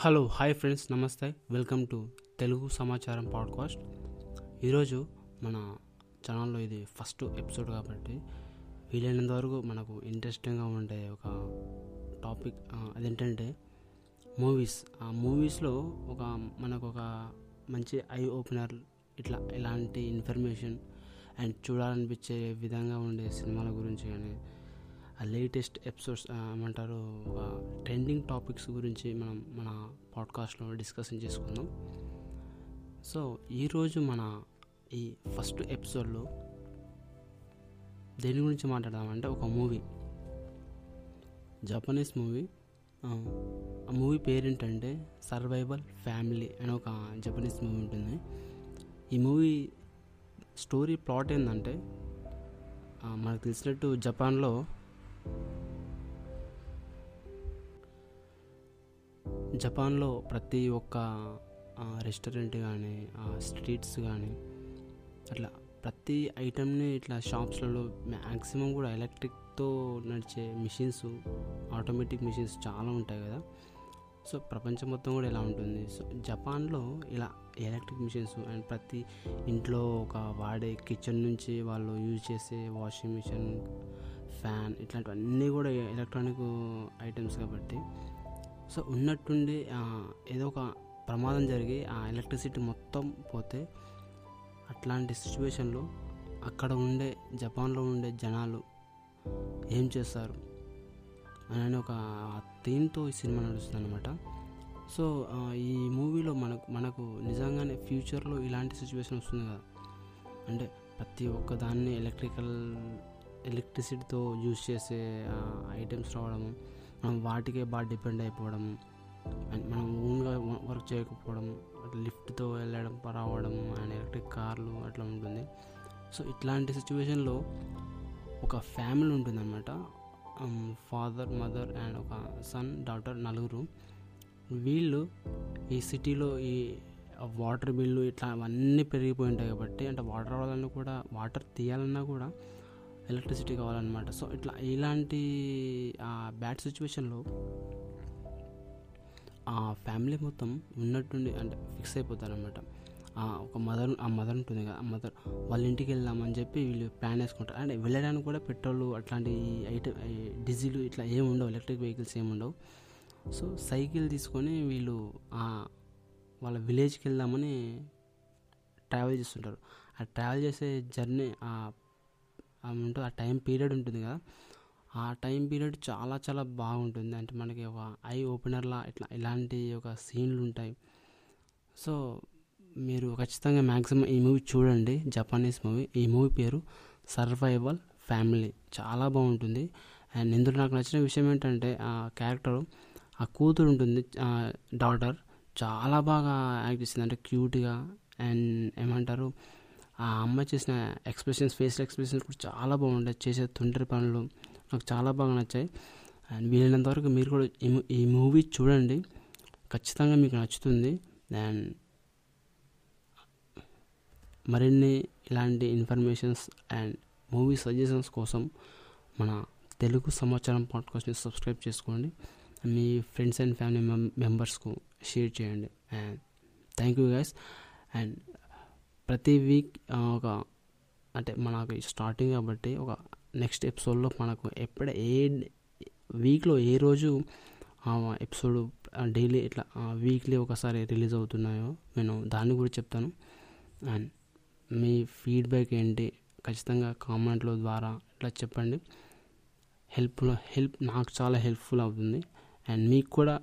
Hello hi friends నమస్తే. Welcome to Telugu Samacharam podcast ఈరోజు మన ఛానల్లో ఇది ఫస్ట్ ఎపిసోడ్ కాబట్టి వీలైనంత వరకు మనకు ఇంట్రెస్టింగ్గా ఉండే ఒక టాపిక్ అదేంటంటే మూవీస్ ఆ మూవీస్లో ఒక మనకు ఒక మంచి ఐ ఓపెనర్ ఇట్లా ఇలాంటి ఇన్ఫర్మేషన్ అండ్ చూడాలనిపించే విధంగా ఉండే సినిమాల గురించి కానీ లేటెస్ట్ ఎపిసోడ్స్ ఏమంటారు ట్రెండింగ్ టాపిక్స్ గురించి మనం మన పాడ్కాస్ట్లో డిస్కషన్ చేసుకుందాం. సో ఈరోజు మన ఈ ఫస్ట్ ఎపిసోడ్లో దేని గురించి మాట్లాడదామంటే ఒక మూవీ. Japanese movie. ఆ మూవీ పేరేంటంటే సర్వైవల్ ఫ్యామిలీ అని ఒక జపనీస్ మూవీ ఉంటుంది. ఈ మూవీ స్టోరీ ప్లాట్ ఏంటంటే మనకు తెలిసినట్టు జపాన్లో జపాన్లో ప్రతి ఒక్క రెస్టారెంట్ కానీ స్ట్రీట్స్ కానీ అట్లా ప్రతి ఐటమ్ని ఇట్లా షాప్స్లలో మ్యాక్సిమం కూడా ఎలక్ట్రిక్తో నడిచే మిషన్స్ ఆటోమేటిక్ మిషన్స్ చాలా ఉంటాయి కదా. సో ప్రపంచం మొత్తం కూడా ఇలా ఉంటుంది. సో జపాన్లో ఇలా ఎలక్ట్రిక్ మిషన్స్ అండ్ ప్రతి ఇంట్లో ఒక వాడే కిచెన్ నుంచి వాళ్ళు యూజ్ చేసే వాషింగ్ మిషన్ ఫ్యాన్ ఇట్లాంటివన్నీ కూడా ఎలక్ట్రానిక్ ఐటమ్స్ కాబట్టి సో ఉన్నట్టుండి ఏదో ఒక ప్రమాదం జరిగి ఆ ఎలక్ట్రిసిటీ మొత్తం పోతే అట్లాంటి సిచ్యువేషన్లో అక్కడ ఉండే జపాన్లో ఉండే జనాలు ఏం చేస్తారు? అని ఒక థీమ్తో ఈ సినిమా నడుస్తుంది అనమాట సో ఈ మూవీలో మనకు మనకు నిజంగానే ఫ్యూచర్లో ఇలాంటి సిచ్యువేషన్ వస్తుంది కదా. అంటే ప్రతి ఒక్క దాన్ని ఎలక్ట్రికల్ ఎలక్ట్రిసిటీతో యూజ్ చేసే ఐటమ్స్ రావడము మనం వాటికే బాగా డిపెండ్ అయిపోవడం అండ్ మనం ఓన్గా వర్క్ చేయకపోవడం అట్లా లిఫ్ట్తో వెళ్ళడం రావడం అండ్ ఎలక్ట్రిక్ కార్లు అట్లా ఉంటుంది. సో ఇట్లాంటి సిచ్యువేషన్లో ఒక ఫ్యామిలీ ఉంటుందన్నమాట. ఫాదర్ మదర్ అండ్ ఒక సన్ డాటర్ నలుగురు. వీళ్ళు ఈ సిటీలో ఈ వాటర్ బిల్లు ఇట్లా అవన్నీ పెరిగిపోయి ఉంటాయి కాబట్టి అంటే వాటర్ రావాలన్నా కూడా వాటర్ తీయాలన్నా కూడా ఎలక్ట్రిసిటీ కావాలన్నమాట. సో ఇట్లా ఇలాంటి బ్యాడ్ సిచ్యువేషన్లో ఆ ఫ్యామిలీ మొత్తం ఉన్నట్టుండి అంటే ఫిక్స్ అయిపోతారనమాట ఒక మదర్ ఆ మదర్ ఉంటుంది కదా ఆ మదర్ వాళ్ళ ఇంటికి వెళ్దామని చెప్పి వీళ్ళు ప్లాన్ వేసుకుంటారు. అంటే వెళ్ళడానికి కూడా పెట్రోల్ అట్లాంటి ఐటమ్ డీజిల్ ఇట్లా ఏమి ఉండవు ఎలక్ట్రిక్ వెహికల్స్ ఏమి ఉండవు. సో సైకిల్ తీసుకొని వీళ్ళు వాళ్ళ విలేజ్కి వెళ్దామని ట్రావెల్ చేస్తుంటారు. ఆ ట్రావెల్ చేసే జర్నీ ఆ ఉంటుంది ఆ టైం పీరియడ్ ఉంటుంది కదా ఆ టైం పీరియడ్ చాలా చాలా బాగుంటుంది. అంటే మనకి ఒక ఐ ఓపెనర్లా ఇట్లా ఇలాంటి ఒక సీన్లు ఉంటాయి. సో మీరు ఖచ్చితంగా మ్యాక్సిమం ఈ మూవీ చూడండి. Japanese movie. ఈ మూవీ పేరు సర్వైవల్ ఫ్యామిలీ. చాలా బాగుంటుంది. అండ్ ఇందులో నాకు నచ్చిన విషయం ఏంటంటే ఆ క్యారెక్టర్ ఆ కూతురు ఉంటుంది డాటర్. చాలా బాగా యాక్ట్ చేసింది. అంటే క్యూట్గా అండ్ ఏమంటారు ఆ అమ్మాయి చేసిన ఎక్స్ప్రెషన్స్ ఫేస్ ఎక్స్ప్రెషన్స్ కూడా చాలా బాగుండే. చేసే తుంటరి పనులు నాకు చాలా బాగా నచ్చాయి. అండ్ వీలైనంత వరకు మీరు కూడా ఈ ఈ మూవీ చూడండి. ఖచ్చితంగా మీకు నచ్చుతుంది. అండ్ మరిన్ని ఇలాంటి ఇన్ఫర్మేషన్స్ అండ్ మూవీ సజెషన్స్ కోసం మన తెలుగు సమాచారం పాడ్కాస్ట్ని సబ్స్క్రైబ్ చేసుకోండి. మీ ఫ్రెండ్స్ అండ్ ఫ్యామిలీ మెంబర్స్కు షేర్ చేయండి. And thank you guys and ప్రతి వీక్ ఒక అంటే మనకు స్టార్టింగ్ కాబట్టి ఒక నెక్స్ట్ ఎపిసోడ్లో మనకు ఎప్పుడ ఏ వీక్లో ఏ రోజు ఎపిసోడ్ డైలీ ఇట్లా వీక్లీ ఒకసారి రిలీజ్ అవుతున్నాయో నేను దాన్ని కూడా చెప్తాను. అండ్ మీ ఫీడ్బ్యాక్ ఏంటి? ఖచ్చితంగా కామెంట్ల ద్వారా ఇట్లా చెప్పండి. హెల్ప్లో హెల్ప్ నాకు చాలా హెల్ప్ఫుల్ అవుతుంది. అండ్ మీకు కూడా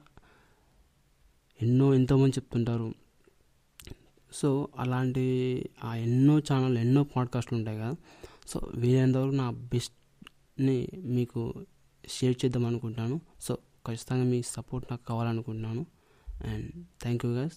ఎన్నో ఎంతోమంది చెప్తుంటారు. సో అలాంటి ఆ ఎన్నో ఛానల్ ఎన్నో పాడ్కాస్ట్లు ఉంటాయి కదా. సో వీలైనంతవరకు నా బెస్ట్ని మీకు షేర్ చేద్దాం అనుకుంటున్నాను. సో ఖచ్చితంగా మీ సపోర్ట్ నాకు కావాలనుకుంటున్నాను. And thank you guys